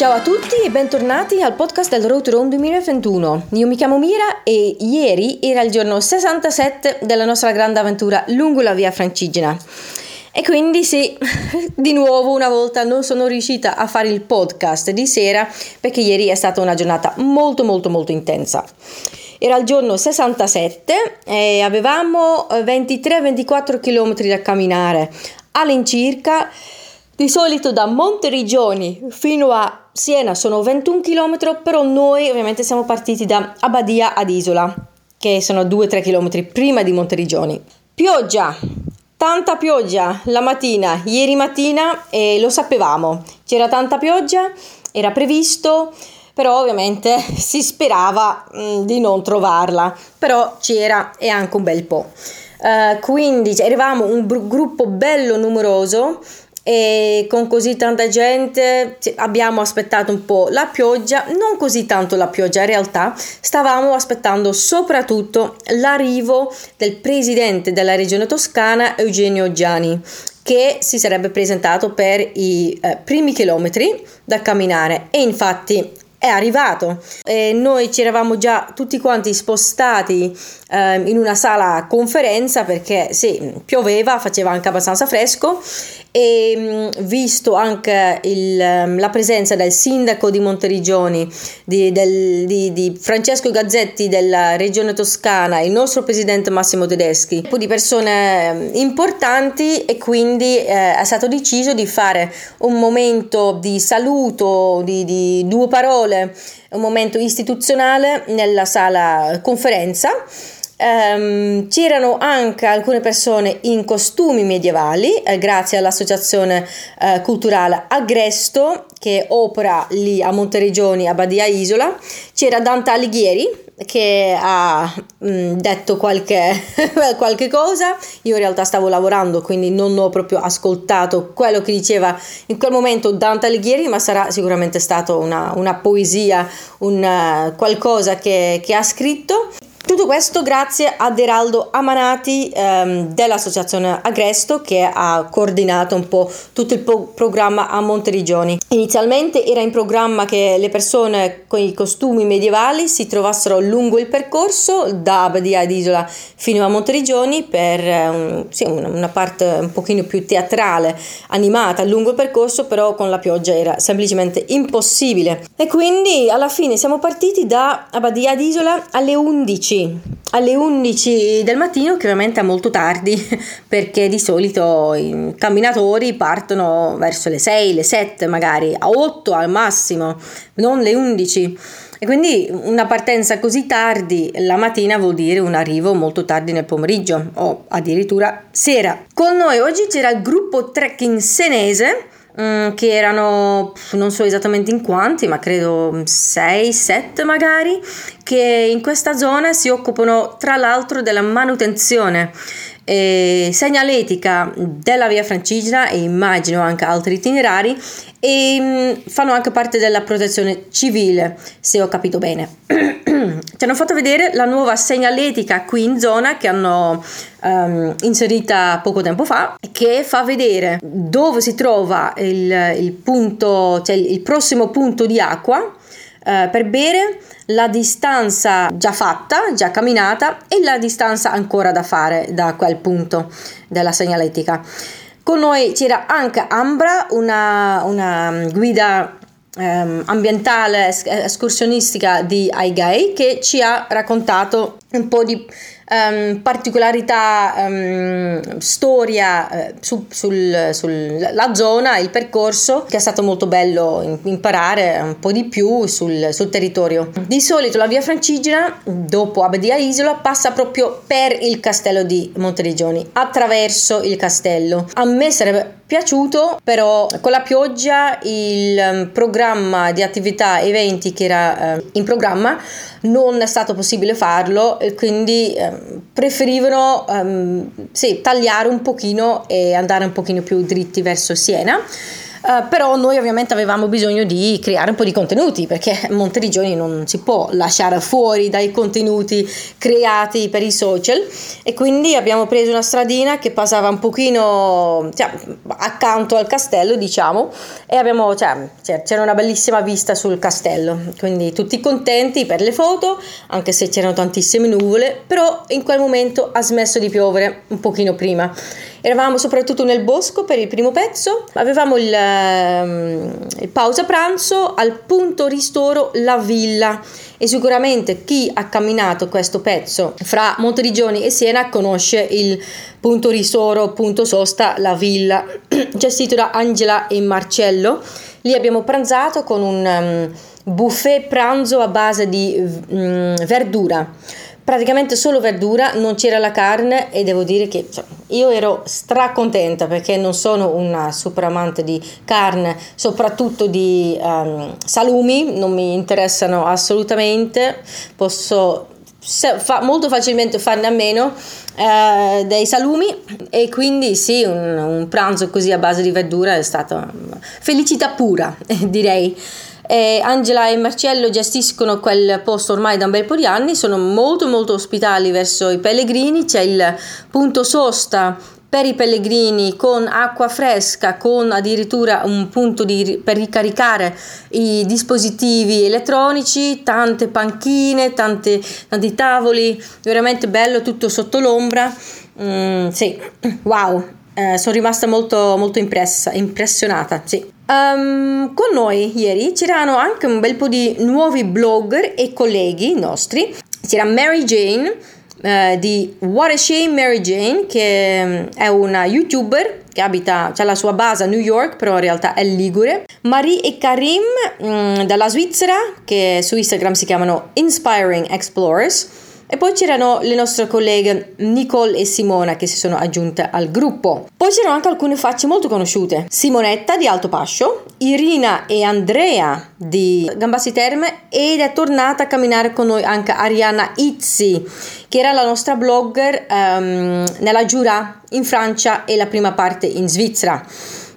Ciao a tutti e bentornati al podcast del Road to Rome 2021. Io mi chiamo Mira e ieri era il giorno 67 della nostra grande avventura lungo la via Francigena. E quindi sì, di nuovo una volta non sono riuscita a fare il podcast di sera perché ieri è stata una giornata molto molto molto intensa. Era il giorno 67 e avevamo 23-24 km da camminare all'incirca. Di solito da Monteriggioni fino a Siena sono 21 km, però noi ovviamente siamo partiti da Abbadia ad Isola, che sono 2-3 km prima di Monteriggioni. Pioggia, tanta pioggia la mattina, ieri mattina e lo sapevamo, c'era tanta pioggia, era previsto, però ovviamente si sperava mh, mm, di non trovarla, però c'era e anche un bel po'. Uh, quindi eravamo un br- gruppo bello numeroso e con così tanta gente abbiamo aspettato un po' la pioggia, non così tanto la pioggia in realtà, stavamo aspettando soprattutto l'arrivo del presidente della regione toscana Eugenio Giani che si sarebbe presentato per i eh, primi chilometri da camminare e infatti è arrivato. E noi ci eravamo già tutti quanti spostati eh, in una sala conferenza perché sì, pioveva, faceva anche abbastanza fresco e mm, visto anche il, mm, la presenza del sindaco di Monteriggioni, di, del, di, di, Francesco Gazzetti della regione toscana, il nostro presidente Massimo Tedeschi, un po' di persone mm, importanti e quindi eh, è stato deciso di fare un momento di saluto, di, di due parole, un momento istituzionale nella sala conferenza Um, c'erano anche alcune persone in costumi medievali, eh, grazie all'associazione eh, culturale Agresto che opera lì a Monteregioni, a Badia Isola. C'era Dante Alighieri che ha mh, mm, detto qualche, qualche cosa. Io in realtà stavo lavorando, quindi non ho proprio ascoltato quello che diceva in quel momento Dante Alighieri, ma sarà sicuramente stato una, una poesia, un, qualcosa che, che ha scritto. Tutto questo grazie ad Eraldo Amanati ehm, dell'associazione Agresto che ha coordinato un po' tutto il po- programma a Monteriggioni. Inizialmente era in programma che le persone con i costumi medievali si trovassero lungo il percorso da Badia d'Isola fino a Monteriggioni per um, sì, una parte un pochino più teatrale, animata lungo il percorso, però con la pioggia era semplicemente impossibile. E quindi alla fine siamo partiti da Badia d'Isola alle 11 alle 11 del mattino, che ovviamente è molto tardi, perché di solito i camminatori partono verso le 6, le 7 magari, a 8 al massimo, non le 11. E quindi una partenza così tardi la mattina vuol dire un arrivo molto tardi nel pomeriggio o addirittura sera. Con noi oggi c'era il gruppo trekking senese Mm, che erano non so esattamente in quanti, ma credo 6, 7 magari, che in questa zona si occupano tra l'altro della manutenzione eh, segnaletica della via Francigena e immagino anche altri itinerari e mh, mm, fanno anche parte della protezione civile, se ho capito bene. Ci hanno fatto vedere la nuova segnaletica qui in zona che hanno um, inserita poco tempo fa, che fa vedere dove si trova il, il punto, cioè il prossimo punto di acqua Uh, per bere, la distanza già fatta, già camminata e la distanza ancora da fare da quel punto della segnaletica. Con noi c'era anche Ambra, una, una guida um, ambientale escursionistica di Aigai che ci ha raccontato un po' di um, particolarità, um, storia uh, su, sul, sulla zona, il percorso, che è stato molto bello imparare un po' di più sul, sul territorio. Di solito la via Francigena, dopo Abbadia Isola, passa proprio per il castello di Monteriggioni, attraverso il castello. A me sarebbe piaciuto, però con la pioggia il um, programma di attività eventi che era uh, in programma non è stato possibile farlo e quindi um, preferivano um, sì, tagliare un pochino e andare un pochino più dritti verso Siena. Uh, però noi ovviamente avevamo bisogno di creare un po' di contenuti perché Monterigioni non si può lasciare fuori dai contenuti creati per i social. E quindi abbiamo preso una stradina che passava un pochino cioè, accanto al castello diciamo e abbiamo, cioè, c'era una bellissima vista sul castello. Quindi tutti contenti per le foto anche se c'erano tantissime nuvole però in quel momento ha smesso di piovere un pochino prima Eravamo soprattutto nel bosco per il primo pezzo, avevamo il, um, il pausa pranzo al punto ristoro La Villa. E sicuramente chi ha camminato questo pezzo fra Monterigioni e Siena conosce il punto ristoro, punto sosta La Villa, gestito da Angela e Marcello. Lì abbiamo pranzato con un um, buffet pranzo a base di um, verdura praticamente solo verdura, non c'era la carne e devo dire che cioè, io ero stracontenta perché non sono una super amante di carne, soprattutto di um, salumi, non mi interessano assolutamente, posso fa, molto facilmente farne a meno eh, dei salumi e quindi sì, un, un pranzo così a base di verdura è stata felicità pura, direi. E Angela e Marcello gestiscono quel posto ormai da un bel po' di anni, sono molto molto ospitali verso i pellegrini, c'è il punto sosta per i pellegrini con acqua fresca, con addirittura un punto di, per ricaricare i dispositivi elettronici, tante panchine, tante, tanti tavoli, veramente bello, tutto sotto l'ombra. Mm, sì, wow, eh, sono rimasta molto, molto impressa, impressionata. Sì. Um, con noi ieri c'erano anche un bel po' di nuovi blogger e colleghi nostri. C'era Mary Jane uh, di What a Shame Mary Jane, che mm, è una youtuber che abita, ha la sua base a New York, però in realtà è ligure. Marie e Karim um, dalla Svizzera, che su Instagram si chiamano Inspiring Explorers. E poi c'erano le nostre colleghe Nicole e Simona che si sono aggiunte al gruppo. Poi c'erano anche alcune facce molto conosciute. Simonetta di Alto Pascio, Irina e Andrea di Gambassi Terme ed è tornata a camminare con noi anche Arianna Izzi che era la nostra blogger um, nella Giura in Francia e la prima parte in Svizzera.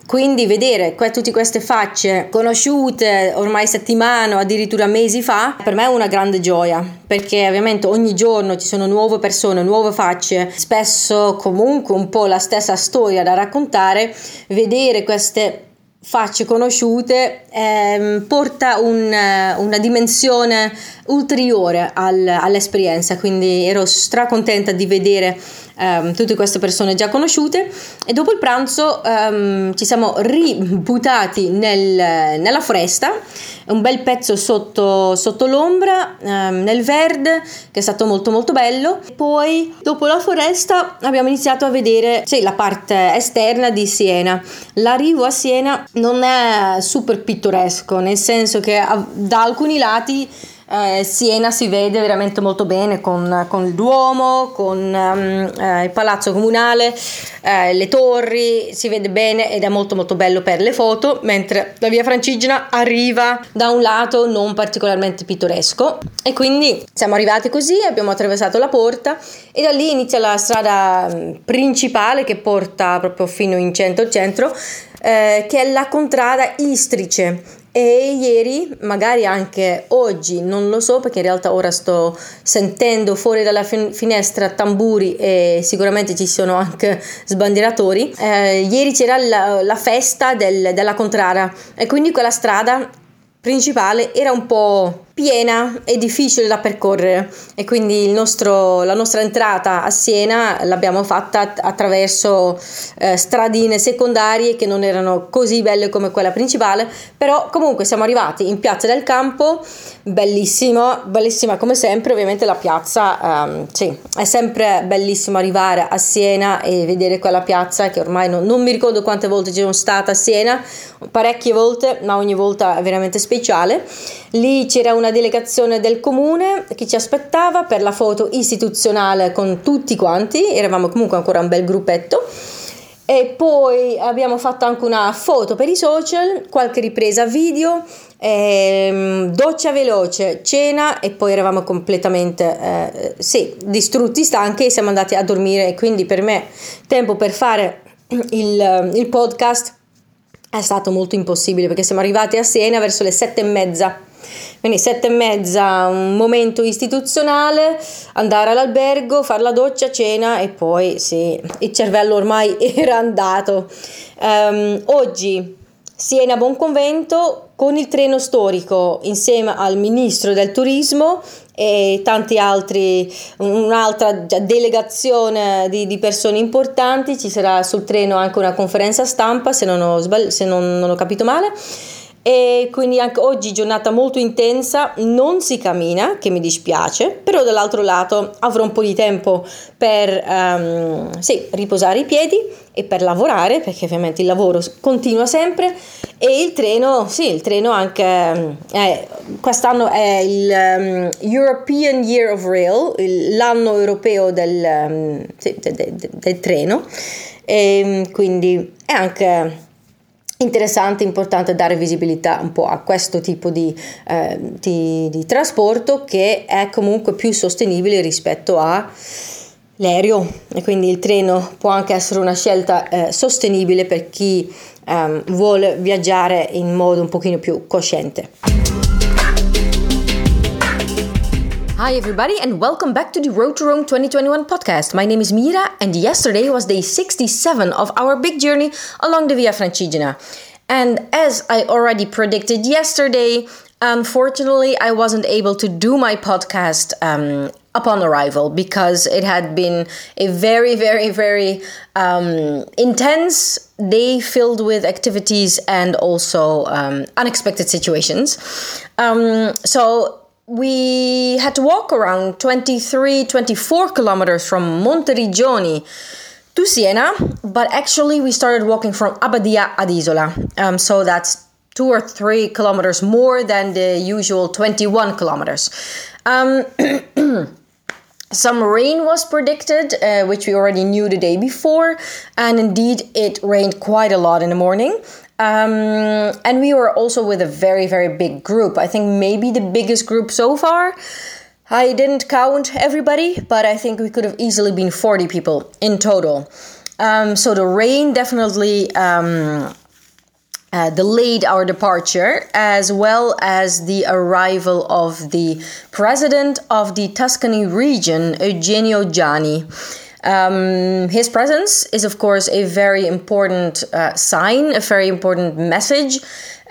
Quindi vedere que- tutte queste facce conosciute ormai settimane o addirittura mesi fa, per me è una grande gioia, perché ovviamente ogni giorno ci sono nuove persone, nuove facce, spesso comunque un po' la stessa storia da raccontare, vedere queste facce conosciute ehm, porta un, una dimensione ulteriore al, all'esperienza, quindi ero stracontenta di vedere um, tutte queste persone già conosciute e dopo il pranzo um, ci siamo ributtati nel, nella foresta, un bel pezzo sotto, sotto l'ombra, um, nel verde, che è stato molto molto bello. Poi dopo la foresta abbiamo iniziato a vedere sì, la parte esterna di Siena. L'arrivo a Siena non è super pittoresco, nel senso che da alcuni lati eh, Siena si vede veramente molto bene con, con il Duomo, con um, eh, il Palazzo Comunale, eh, le torri, si vede bene ed è molto molto bello per le foto, mentre la via Francigena arriva da un lato non particolarmente pittoresco. E quindi siamo arrivati così, abbiamo attraversato la porta e da lì inizia la strada mm, principale che porta proprio fino in centro, centro eh, che è la contrada Istrice e ieri, magari anche oggi, non lo so perché in realtà ora sto sentendo fuori dalla fin- finestra tamburi e sicuramente ci sono anche sbandieratori. Eh, ieri c'era la, la festa del, della contrada e quindi quella strada principale era un po' piena e difficile da percorrere. E quindi nostro, la nostra entrata a Siena l'abbiamo fatta attraverso eh, stradine secondarie che non erano così belle come quella principale però comunque siamo arrivati in piazza del campo bellissimo bellissima come sempre ovviamente la piazza ehm, sì è sempre bellissimo arrivare a Siena e vedere quella piazza che ormai non, non mi ricordo quante volte ci sono stata a Siena parecchie volte ma ogni volta è veramente speciale. Lì c'era un una delegazione del comune che ci aspettava per la foto istituzionale con tutti quanti, eravamo comunque ancora un bel gruppetto. E poi abbiamo fatto anche una foto per i social, qualche ripresa video, ehm, doccia veloce, cena e poi eravamo completamente eh, sì, distrutti, stanchi e siamo andati a dormire. Quindi per me tempo per fare il, il podcast è stato molto impossibile perché siamo arrivati a Siena verso le sette e mezza. Quindi sette e mezza, un momento istituzionale, andare all'albergo, fare la doccia, cena e poi sì, il cervello ormai era andato. Um, oggi Siena Buon Convento con il treno storico insieme al ministro del turismo e tanti altri, un'altra delegazione di, di, persone importanti, ci sarà sul treno anche una conferenza stampa se non ho, sbagli- se non, non ho capito male e quindi anche oggi giornata molto intensa, non si cammina, che mi dispiace, però dall'altro lato avrò un po' di tempo per um, sì, riposare i piedi e per lavorare, perché ovviamente il lavoro continua sempre. E il treno, sì, il treno anche eh, quest'anno è il um, European Year of Rail, l'anno europeo del, um, sì, de, de, de, del treno. E quindi è anche interessante, importante dare visibilità un po' a questo tipo di, eh, di, di trasporto che è comunque più sostenibile rispetto all'aereo e quindi il treno può anche essere una scelta eh, sostenibile per chi um, vuole viaggiare in modo un pochino più cosciente. Hi, everybody, and welcome back to the Road to Rome 2021 podcast. My name is Mira, and yesterday was day 67 of our big journey along the Via Francigena. And as I already predicted yesterday, unfortunately, I wasn't able to do my podcast um, upon arrival because it had been a very, very, very um, intense day filled with activities and also um, unexpected situations. Um, so we had to walk around 23, 24 kilometers from Monteriggioni to Siena, but actually we started walking from Abbadia ad Isola. Um, so that's two or three kilometers more than the usual 21 kilometers. Um, some rain was predicted, uh, which we already knew the day before, and indeed it rained quite a lot in the morning. Um, and we were also with a very, very big group. I think maybe the biggest group so far. I didn't count everybody, but I think we could have easily been 40 people in total. Um, so the rain definitely um, uh, delayed our departure, as well as the arrival of the president of the Tuscany region, Eugenio Giani. Um, his presence is, of course, a very important uh, sign, a very important message.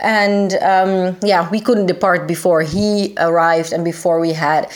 And um, yeah, we couldn't depart before he arrived and before we had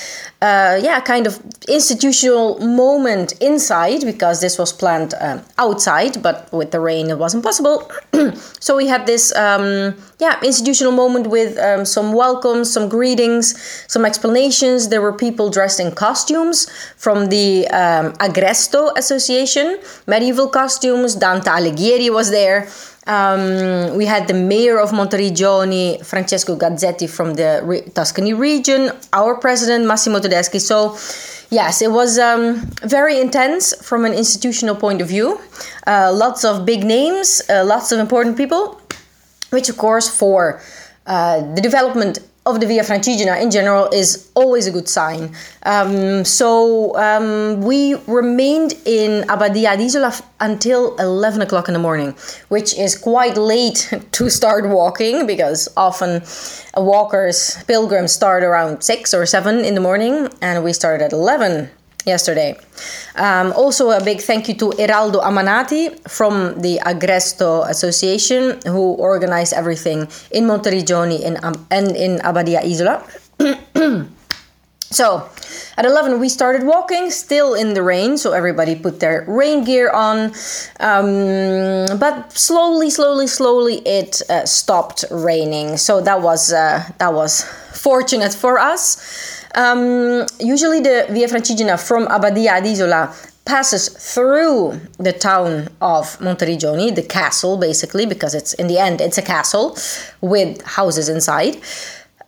uh, yeah, kind of institutional moment inside because this was planned um, outside, but with the rain it wasn't possible. so we had this um, yeah institutional moment with um, some welcomes, some greetings, some explanations. There were people dressed in costumes from the um, Agresto Association, medieval costumes. Dante Alighieri was there. Um, we had the mayor of Monteriggioni, Francesco Gazzetti from the Re- Tuscany region, our president, Massimo Tedeschi. So, yes, it was um, very intense from an institutional point of view. Uh, lots of big names, uh, lots of important people, which, of course, for uh, the development of the Via Francigena in general is always a good sign. Um, so um, we remained in Abbadia d'Isola until 11 o'clock in the morning, which is quite late to start walking because often walkers, pilgrims start around 6 or 7 in the morning and we started at 11 yesterday. Um, also, a big thank you to Eraldo Amanati from the Agresto Association, who organized everything in Monteriggioni in, um, and in Abbadia Isola. so, at 11, we started walking, still in the rain, so everybody put their rain gear on. Um, but slowly, slowly, slowly, it uh, stopped raining. So that was uh, that was fortunate for us. Um, usually, the Via Francigena from Abbadia ad Isola passes through the town of Monteriggioni, the castle, basically, because it's in the end it's a castle with houses inside.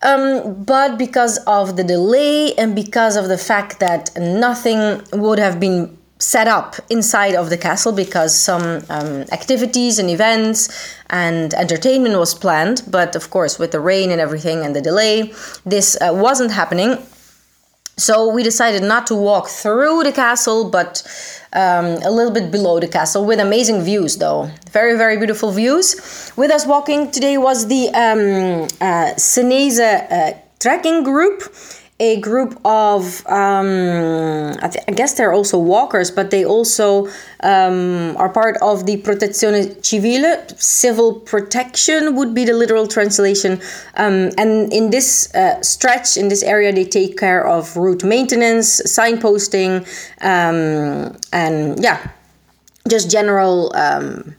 Um, but because of the delay and because of the fact that nothing would have been set up inside of the castle because some um, activities and events and entertainment was planned but of course with the rain and everything and the delay this uh, wasn't happening So we decided not to walk through the castle, but um, a little bit below the castle with amazing views, though. Very, very beautiful views. With us walking today was the um, uh, Senese uh, trekking group a group of um, I, th- I, guess they're also walkers but they also um, are part of the protezione civile. Civil protection would be the literal translation. Um, and in this uh, stretch in this area they take care of route maintenance signposting um, and yeah just general um,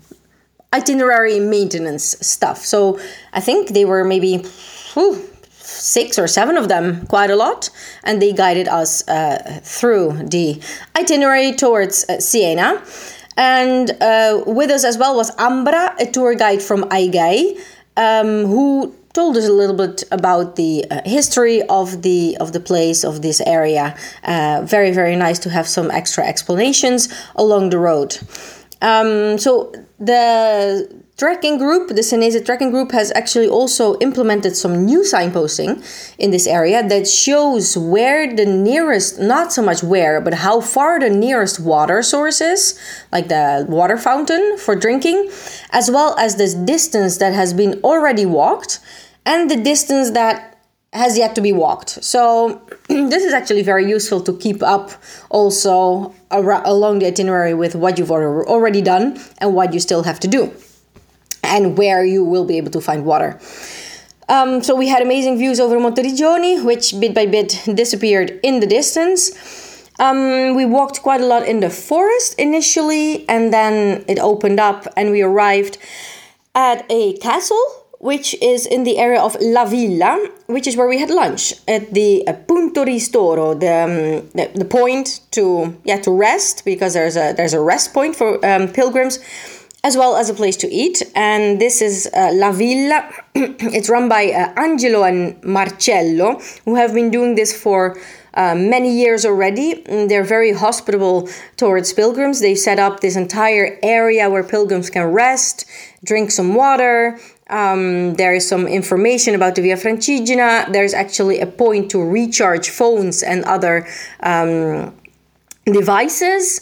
itinerary maintenance stuff. So i think they were maybe whew, six or seven of them, quite a lot, and they guided us uh, through the itinerary towards uh, Siena. And uh, with us as well was Ambra, a tour guide from AIGAE, um, who told us a little bit about the uh, history of the of the place of this area. Uh, very very nice to have some extra explanations along the road. Um, so the trekking group, the Senese trekking group, has actually also implemented some new signposting in this area that shows where the nearest, not so much where, but how far the nearest water source is, like the water fountain for drinking, as well as the distance that has been already walked and the distance that has yet to be walked. So this is actually very useful to keep up also along the itinerary with what you've already done and what you still have to do and where you will be able to find water. Um, so we had amazing views over Monteriggioni, which bit by bit disappeared in the distance. Um, we walked quite a lot in the forest initially, and then it opened up, and we arrived at a castle, which is in the area of La Villa, which is where we had lunch at the uh, Punto Ristoro, the, um, the, the point to yeah to rest because there's a there's a rest point for um, pilgrims as well as a place to eat. And this is uh, La Villa. it's run by uh, Angelo and Marcello, who have been doing this for uh, many years already. They're very hospitable towards pilgrims. They set up this entire area where pilgrims can rest, drink some water. Um, there is some information about the Via Francigena. There's actually a point to recharge phones and other um, devices.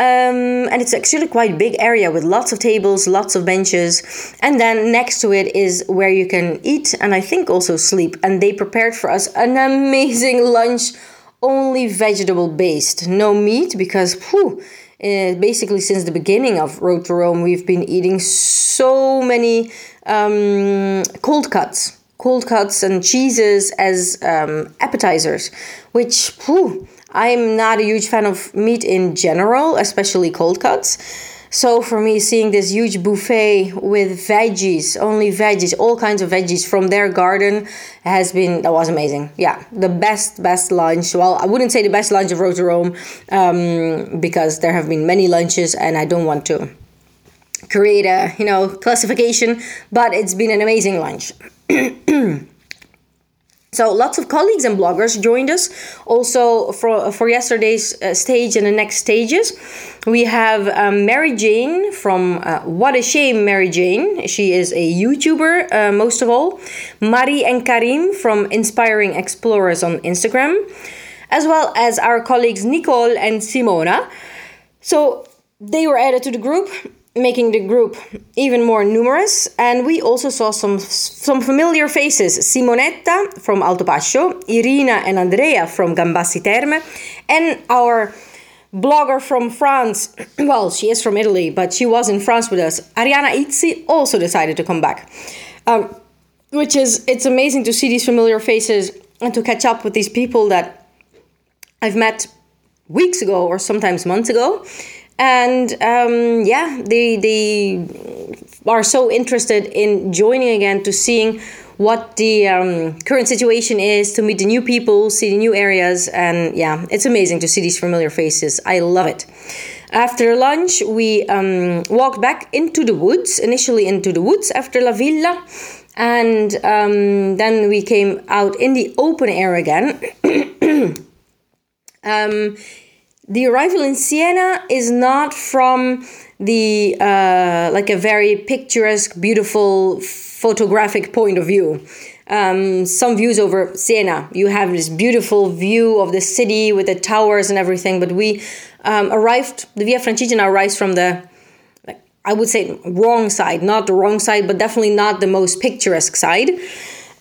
Um, and it's actually quite a big area with lots of tables, lots of benches. And then next to it is where you can eat and I think also sleep. And they prepared for us an amazing lunch, only vegetable based, no meat, because whew, uh, basically since the beginning of Road to Rome, we've been eating so many um, cold cuts. Cold cuts and cheeses as um, appetizers, which whew, I'm not a huge fan of meat in general, especially cold cuts. So for me, seeing this huge buffet with veggies, only veggies, all kinds of veggies from their garden has been, that was amazing. Yeah, the best, best lunch. Well, I wouldn't say the best lunch of Road to Rome um, because there have been many lunches and I don't want to create a, you know, classification, but it's been an amazing lunch. So lots of colleagues and bloggers joined us also for, for yesterday's uh, stage and the next stages. We have um, Mary Jane from uh, What a Shame Mary Jane. She is a YouTuber uh, most of all. Mari and Karim from Inspiring Explorers on Instagram. As well as our colleagues Nicole and Simona. So they were added to the group making the group even more numerous. And we also saw some some familiar faces: Simonetta from Altopascio, Irina and Andrea from Gambassi Terme, and our blogger from France. Well, she is from Italy, but she was in France with us. Arianna Izzi also decided to come back, um, which is it's amazing to see these familiar faces and to catch up with these people that I've met weeks ago or sometimes months ago and um, yeah, they they are so interested in joining again to seeing what the um, current situation is, to meet the new people, see the new areas, and yeah, it's amazing to see these familiar faces. I love it. After lunch, we um, walked back into the woods, initially into the woods after La Villa, and um, then we came out in the open air again. um, the arrival in Siena is not from the uh, like a very picturesque, beautiful photographic point of view. um, some views over Siena. You have this beautiful view of the city with the towers and everything. But we um, arrived, the Via Francigena arrives from the, I would say, wrong side. Not the wrong side, but definitely not the most picturesque side.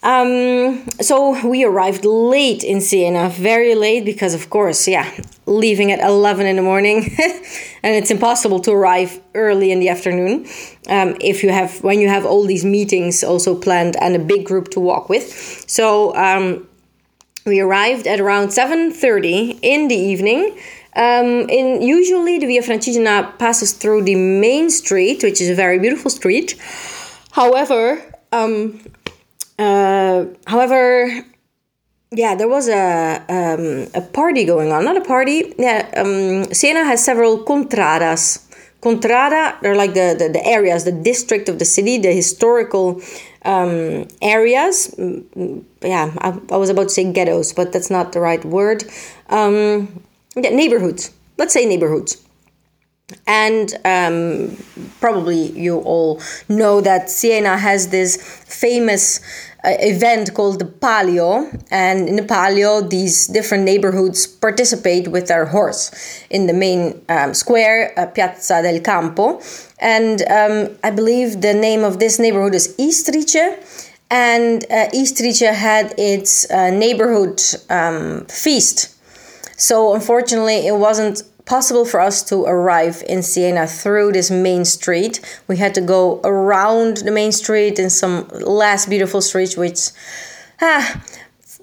Um, so we arrived late in Siena, very late because, of course, yeah, leaving at 11 in the morning, and it's impossible to arrive early in the afternoon um, if you have when you have all these meetings also planned and a big group to walk with. So um, we arrived at around 7:30 in the evening. Um, in usually the Via Francigena passes through the main street, which is a very beautiful street. However, um, uh, however, yeah, there was a um, a party going on. Not a party. Yeah, um, Siena has several contradas. Contrada, they're like the, the, the areas, the district of the city, the historical um, areas. Mm, yeah, I, I, was about to say ghettos, but that's not the right word. Um, yeah, neighborhoods. Let's say neighborhoods. And um, probably you all know that Siena has this famous uh, event called the Palio. And in the Palio, these different neighborhoods participate with their horse in the main um, square, uh, Piazza del Campo. And um, I believe the name of this neighborhood is Istrice. And uh, Istrice had its uh, neighborhood um, feast. So unfortunately, it wasn't possible for us to arrive in Siena through this main street. We had to go around the main street in some less beautiful streets, which ah,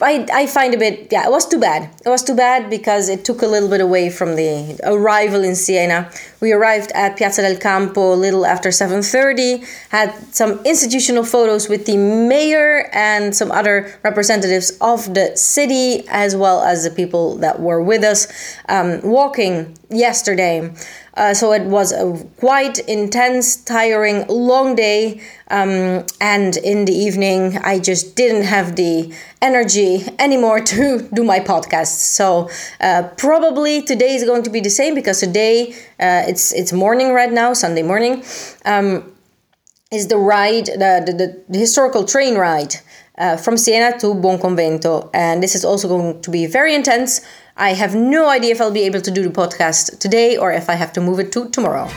I, I find a bit yeah it was too bad. It was too bad because it took a little bit away from the arrival in Siena. We arrived at Piazza del Campo a little after 7.30 had some institutional photos with the mayor and some other representatives of the city as well as the people that were with us um, walking yesterday uh, so it was a quite intense, tiring, long day. Um, and in the evening, I just didn't have the energy anymore to do my podcast. So uh, probably today is going to be the same because today uh, it's it's morning right now, Sunday morning. Um, is the ride the, the, the historical train ride uh, from Siena to Buonconvento, and this is also going to be very intense. I have no idea if I'll be able to do the podcast today or if I have to move it to tomorrow.